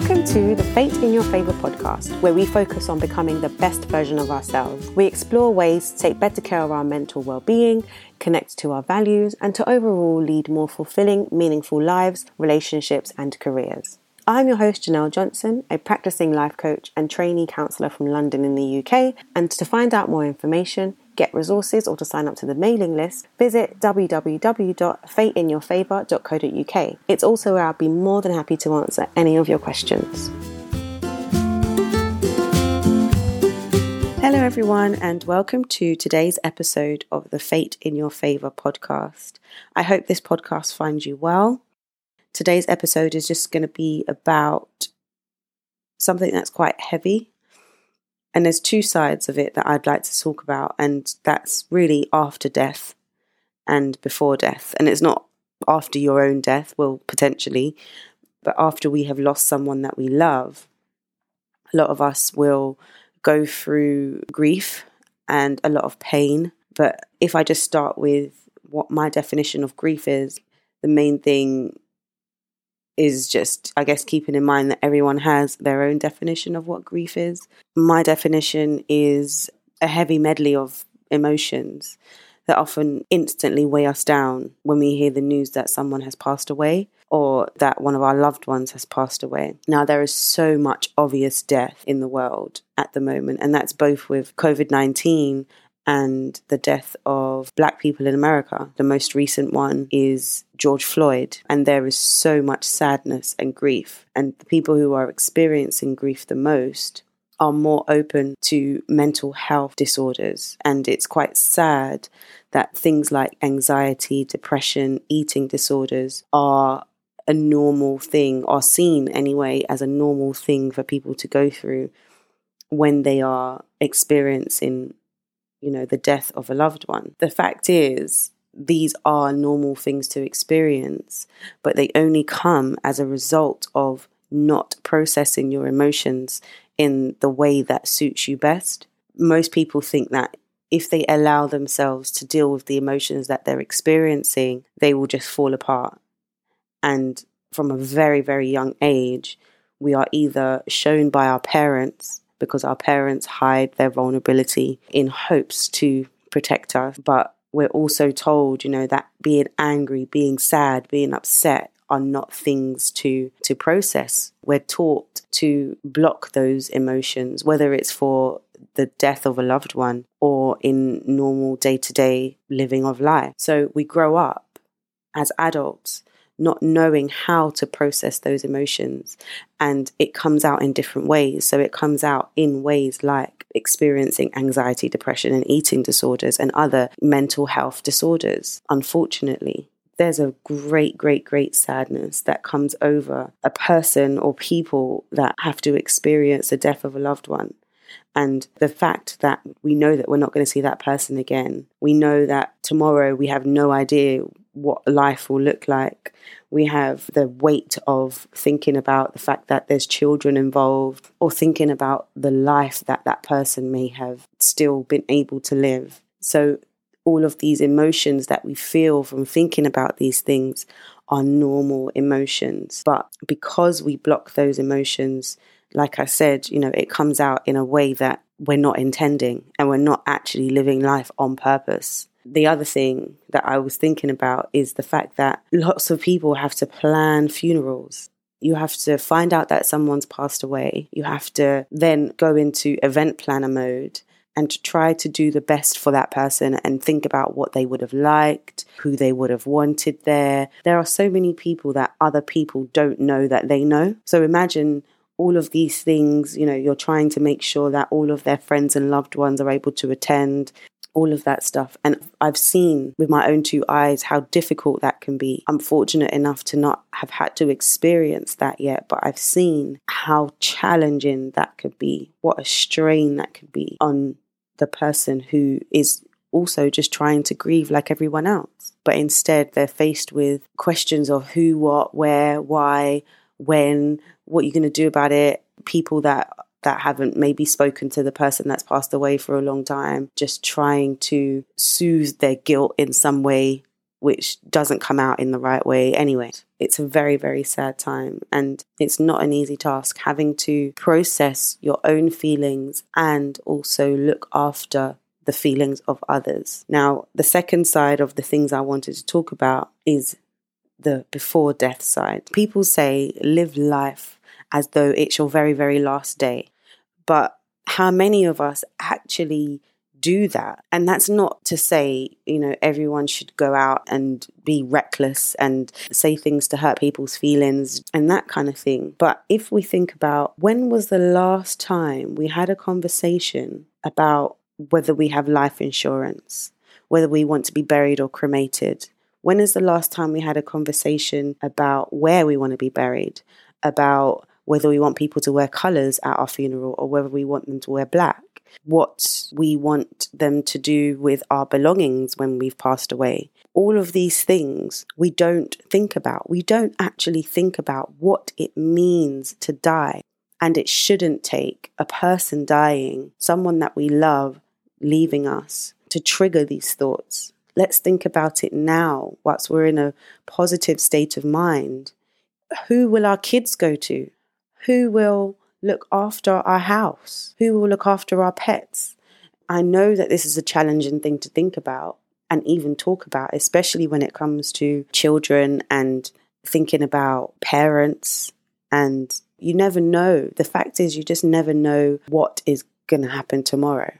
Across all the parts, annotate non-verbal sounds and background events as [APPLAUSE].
Welcome to the Fate in Your Favour podcast, where we focus on becoming the best version of ourselves. We explore ways to take better care of our mental well being, connect to our values, and to overall lead more fulfilling, meaningful lives, relationships, and careers. I'm your host, Janelle Johnson, a practicing life coach and trainee counsellor from London in the UK. And to find out more information, get resources, or to sign up to the mailing list, visit www.fateinyourfavour.co.uk. It's also where I'll be more than happy to answer any of your questions. Hello, everyone, and welcome to today's episode of the Fate in Your Favour podcast. I hope this podcast finds you well Today's episode is just going to be about something that's quite heavy. And there's two sides of it that I'd like to talk about, and that's really after death and before death. And it's not after your own death, well, potentially, but after we have lost someone that we love. A lot of us will go through grief and a lot of pain. But if I just start with what my definition of grief is, the main thing is just, I guess, keeping in mind that everyone has their own definition of what grief is. My definition is a heavy medley of emotions that often instantly weigh us down when we hear the news that someone has passed away or that one of our loved ones has passed away. Now, there is so much obvious death in the world at the moment, and that's both with COVID 19 and the death of black people in America. The most recent one is George Floyd, and there is so much sadness and grief. And the people who are experiencing grief the most are more open to mental health disorders. And it's quite sad that things like anxiety, depression, eating disorders are a normal thing, are seen anyway as a normal thing for people to go through when they are experiencing you know, the death of a loved one. The fact is, these are normal things to experience, but they only come as a result of not processing your emotions in the way that suits you best. Most people think that if they allow themselves to deal with the emotions that they're experiencing, they will just fall apart. And from a very, very young age, we are either shown by our parents because our parents hide their vulnerability in hopes to protect us. But we're also told, you know, that being angry, being sad, being upset are not things to to process. We're taught to block those emotions, whether it's for the death of a loved one or in normal day-to-day living of life. So we grow up as adults not knowing how to process those emotions. And it comes out in different ways. So it comes out in ways like experiencing anxiety, depression, and eating disorders and other mental health disorders, unfortunately. There's a great, great, great sadness that comes over a person or people that have to experience the death of a loved one. And the fact that we know that we're not going to see that person again, we know that tomorrow we have no idea what life will look like. We have the weight of thinking about the fact that there's children involved or thinking about the life that that person may have still been able to live. So, all of these emotions that we feel from thinking about these things are normal emotions. But because we block those emotions, like I said, you know, it comes out in a way that we're not intending and we're not actually living life on purpose. The other thing that I was thinking about is the fact that lots of people have to plan funerals. You have to find out that someone's passed away. You have to then go into event planner mode and to try to do the best for that person and think about what they would have liked, who they would have wanted there. There are so many people that other people don't know that they know. So imagine all of these things, you know, you're trying to make sure that all of their friends and loved ones are able to attend all of that stuff. And I've seen with my own two eyes how difficult that can be. I'm fortunate enough to not have had to experience that yet, but I've seen how challenging that could be, what a strain that could be on the person who is also just trying to grieve like everyone else. But instead, they're faced with questions of who, what, where, why, when, what you're going to do about it, people that that haven't maybe spoken to the person that's passed away for a long time, just trying to soothe their guilt in some way which doesn't come out in the right way anyway. It's a very, very sad time, and it's not an easy task having to process your own feelings and also look after the feelings of others. Now, the second side of the things I wanted to talk about is the before death side. People say live life as though it's your very, very last day. But how many of us actually do that. And that's not to say, you know, everyone should go out and be reckless and say things to hurt people's feelings and that kind of thing. But if we think about when was the last time we had a conversation about whether we have life insurance, whether we want to be buried or cremated, when is the last time we had a conversation about where we want to be buried, about whether we want people to wear colours at our funeral or whether we want them to wear black? what we want them to do with our belongings when we've passed away. All of these things we don't think about. We don't actually think about what it means to die. And it shouldn't take a person dying, someone that we love leaving us, to trigger these thoughts. Let's think about it now, whilst we're in a positive state of mind. Who will our kids go to? Who will look after our house? Who will look after our pets? I know that this is a challenging thing to think about and even talk about, especially when it comes to children and thinking about parents. And you never know. The fact is, you just never know what is going to happen tomorrow.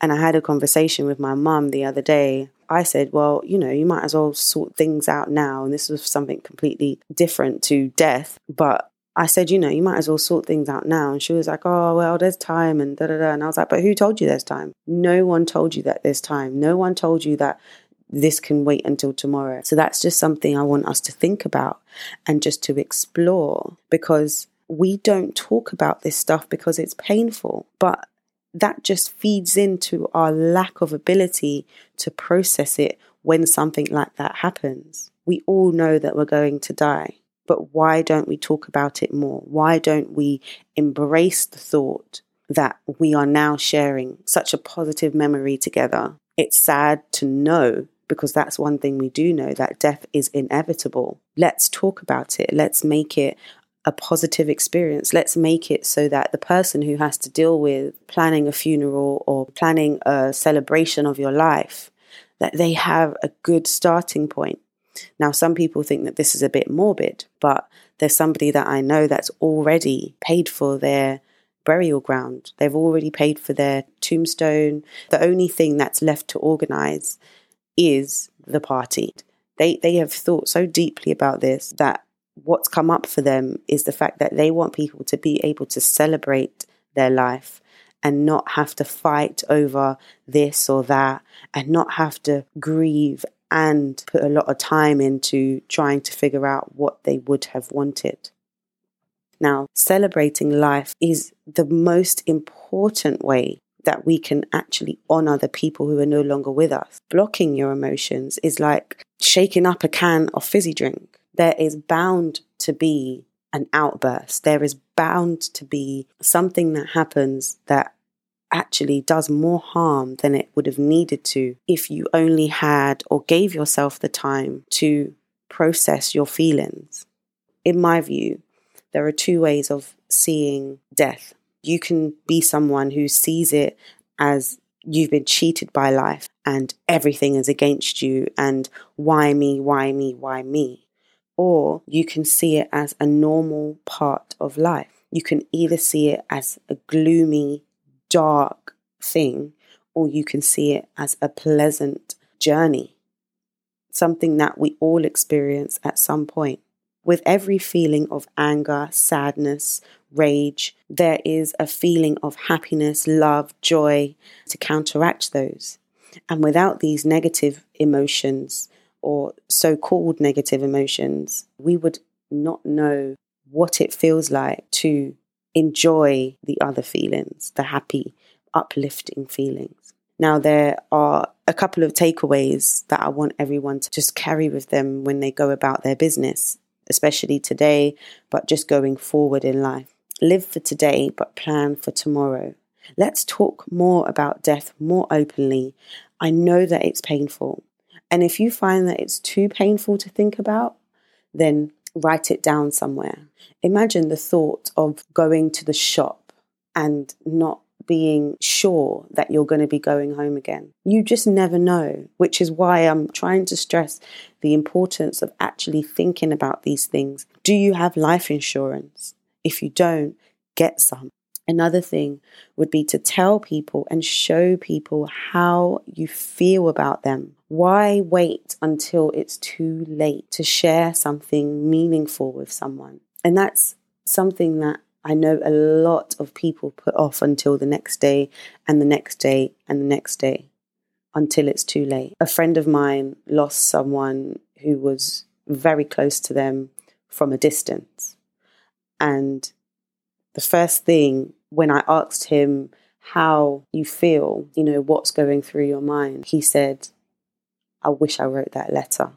And I had a conversation with my mum the other day. I said, Well, you know, you might as well sort things out now. And this was something completely different to death. But I said, you know, you might as well sort things out now. And she was like, oh, well, there's time and da da da. And I was like, but who told you there's time? No one told you that there's time. No one told you that this can wait until tomorrow. So that's just something I want us to think about and just to explore because we don't talk about this stuff because it's painful. But that just feeds into our lack of ability to process it when something like that happens. We all know that we're going to die. But why don't we talk about it more? Why don't we embrace the thought that we are now sharing such a positive memory together? It's sad to know because that's one thing we do know that death is inevitable. Let's talk about it. Let's make it a positive experience. Let's make it so that the person who has to deal with planning a funeral or planning a celebration of your life that they have a good starting point now, some people think that this is a bit morbid, but there's somebody that I know that's already paid for their burial ground. They've already paid for their tombstone. The only thing that's left to organize is the party. They they have thought so deeply about this that what's come up for them is the fact that they want people to be able to celebrate their life and not have to fight over this or that and not have to grieve and put a lot of time into trying to figure out what they would have wanted. Now, celebrating life is the most important way that we can actually honor the people who are no longer with us. Blocking your emotions is like shaking up a can of fizzy drink. There is bound to be an outburst. There is bound to be something that happens that actually does more harm than it would have needed to if you only had or gave yourself the time to process your feelings. In my view, there are two ways of seeing death. You can be someone who sees it as you've been cheated by life and everything is against you, and why me, why me, why me? Or you can see it as a normal part of life. You can either see it as a gloomy dark thing, or you can see it as a pleasant journey, something that we all experience at some point. With every feeling of anger, sadness, rage, there is a feeling of happiness, love, joy to counteract those. And without these negative emotions, or so called negative emotions, we would not know what it feels like to enjoy the other feelings, the happy, uplifting feelings. Now, there are a couple of takeaways that I want everyone to just carry with them when they go about their business, especially today, but just going forward in life. Live for today, but plan for tomorrow. Let's talk more about death more openly. I know that it's painful. And if you find that it's too painful to think about, then write it down somewhere. Imagine the thought of going to the shop and not being sure that you're going to be going home again. You just never know, which is why I'm trying to stress the importance of actually thinking about these things. Do you have life insurance? If you don't, get some. Another thing would be to tell people and show people how you feel about them. Why wait until it's too late to share something meaningful with someone? And that's something that I know a lot of people put off until the next day and the next day and the next day until it's too late. A friend of mine lost someone who was very close to them from a distance. And the first thing when I asked him how you feel, you know, what's going through your mind, he said, I wish I wrote that letter.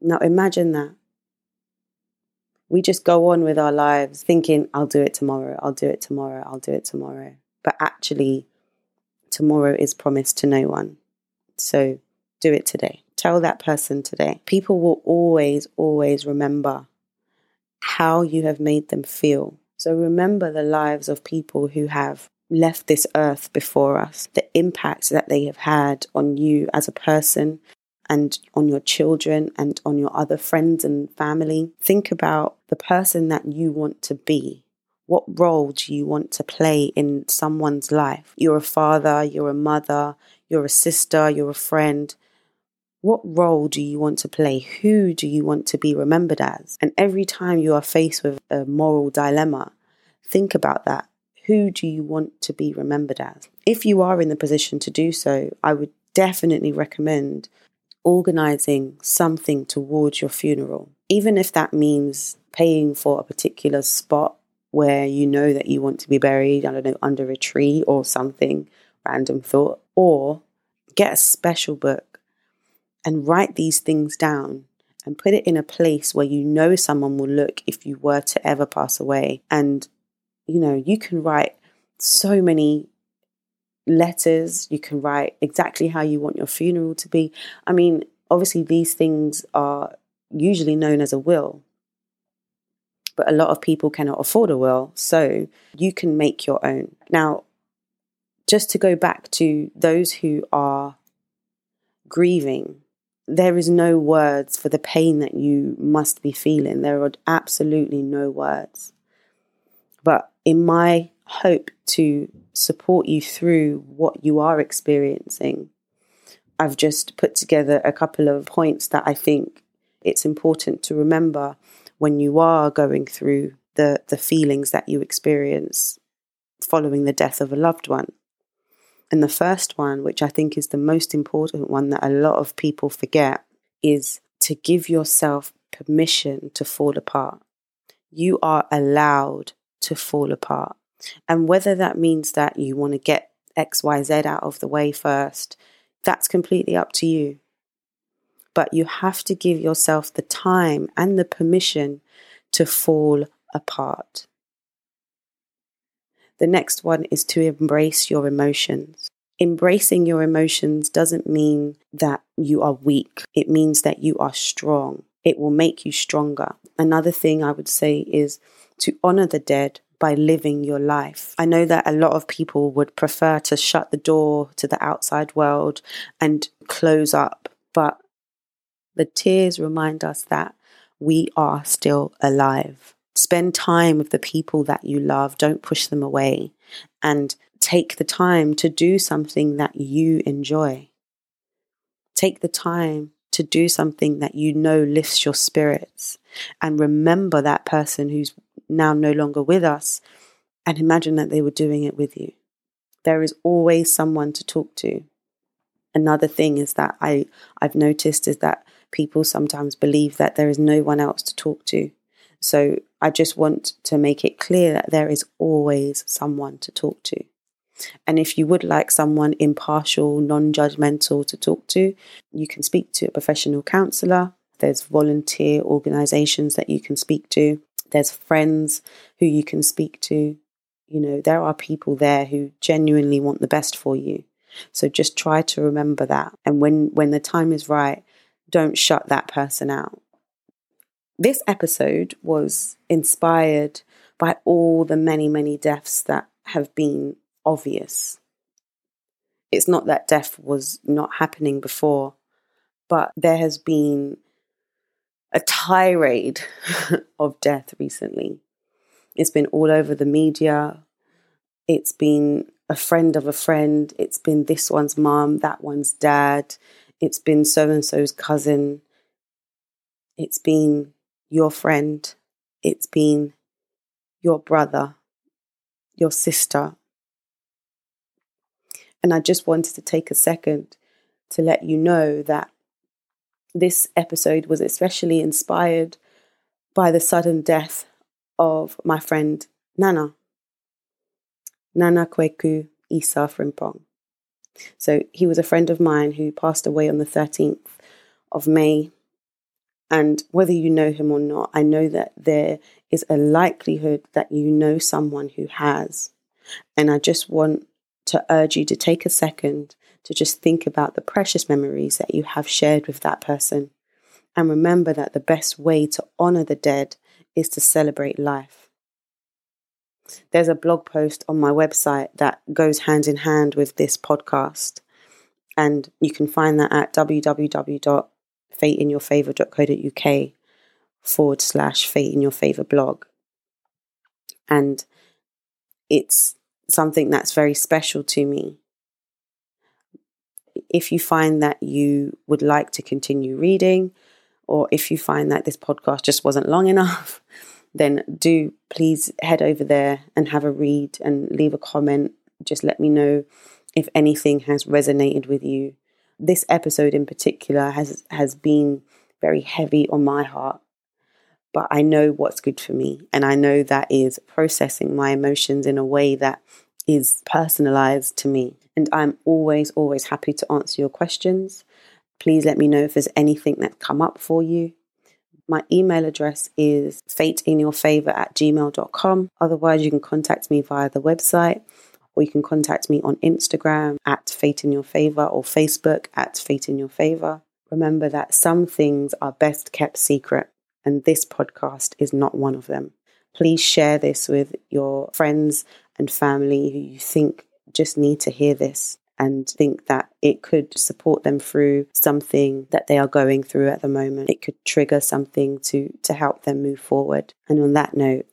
Now imagine that. We just go on with our lives thinking, I'll do it tomorrow, I'll do it tomorrow, I'll do it tomorrow. But actually, tomorrow is promised to no one. So do it today. Tell that person today. People will always, always remember how you have made them feel. So remember the lives of people who have left this earth before us, the impact that they have had on you as a person and on your children and on your other friends and family. Think about the person that you want to be. What role do you want to play in someone's life? You're a father, you're a mother, you're a sister, you're a friend. What role do you want to play? Who do you want to be remembered as? And every time you are faced with a moral dilemma, think about that. Who do you want to be remembered as? If you are in the position to do so, I would definitely recommend organizing something towards your funeral, even if that means paying for a particular spot where you know that you want to be buried, I don't know, under a tree or something, random thought, or get a special book and write these things down and put it in a place where you know someone will look if you were to ever pass away. And, you know, you can write so many letters, you can write exactly how you want your funeral to be. I mean, obviously, these things are usually known as a will, but a lot of people cannot afford a will, so you can make your own. Now, just to go back to those who are grieving, there is no words for the pain that you must be feeling. There are absolutely no words. In my hope to support you through what you are experiencing. I've just put together a couple of points that I think it's important to remember when you are going through the, the feelings that you experience following the death of a loved one. And the first one, which I think is the most important one that a lot of people forget, is to give yourself permission to fall apart. You are allowed to fall apart. And whether that means that you want to get XYZ out of the way first, that's completely up to you. But you have to give yourself the time and the permission to fall apart. The next one is to embrace your emotions. Embracing your emotions doesn't mean that you are weak, it means that you are strong. It will make you stronger. Another thing I would say is to honor the dead by living your life. I know that a lot of people would prefer to shut the door to the outside world and close up, but the tears remind us that we are still alive. Spend time with the people that you love, don't push them away, and take the time to do something that you enjoy. Take the time to do something that you know lifts your spirits and remember that person who's now no longer with us and imagine that they were doing it with you. There is always someone to talk to. Another thing is that I, I've noticed is that people sometimes believe that there is no one else to talk to. So I just want to make it clear that there is always someone to talk to. And if you would like someone impartial, non judgmental to talk to, you can speak to a professional counselor. There's volunteer organizations that you can speak to. There's friends who you can speak to. You know, there are people there who genuinely want the best for you. So just try to remember that. And when, when the time is right, don't shut that person out. This episode was inspired by all the many, many deaths that have been obvious. It's not that death was not happening before, but there has been a tirade [LAUGHS] of death recently. It's been all over the media. It's been a friend of a friend. It's been this one's mom, that one's dad. It's been so and so's cousin. It's been your friend. It's been your brother, your sister. And I just wanted to take a second to let you know that this episode was especially inspired by the sudden death of my friend Nana. Nana Kweku Isa Frimpong. So he was a friend of mine who passed away on the 13th of May. And whether you know him or not, I know that there is a likelihood that you know someone who has. And I just want to urge you to take a second to just think about the precious memories that you have shared with that person. And remember that the best way to honor the dead is to celebrate life. There's a blog post on my website that goes hand in hand with this podcast. And you can find that at www.fateinyourfavour.co.uk forward slash fate in your favor blog. And it's something that's very special to me. If you find that you would like to continue reading, or if you find that this podcast just wasn't long enough, [LAUGHS] then do please head over there and have a read and leave a comment. Just let me know if anything has resonated with you. This episode in particular has has been very heavy on my heart, but I know what's good for me, and I know that is processing my emotions in a way that is personalized to me. And I'm always, always happy to answer your questions. Please let me know if there's anything that's come up for you. My email address is fateinyourfavour at gmail.com. Otherwise, you can contact me via the website or you can contact me on Instagram at Fate in Your Favour or Facebook at Fate in Your Favour. Remember that some things are best kept secret, and this podcast is not one of them. Please share this with your friends and family who you think just need to hear this and think that it could support them through something that they are going through at the moment. It could trigger something to to help them move forward. And on that note,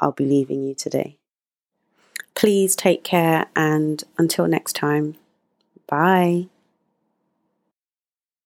I'll be leaving you today. Please take care and until next time, bye.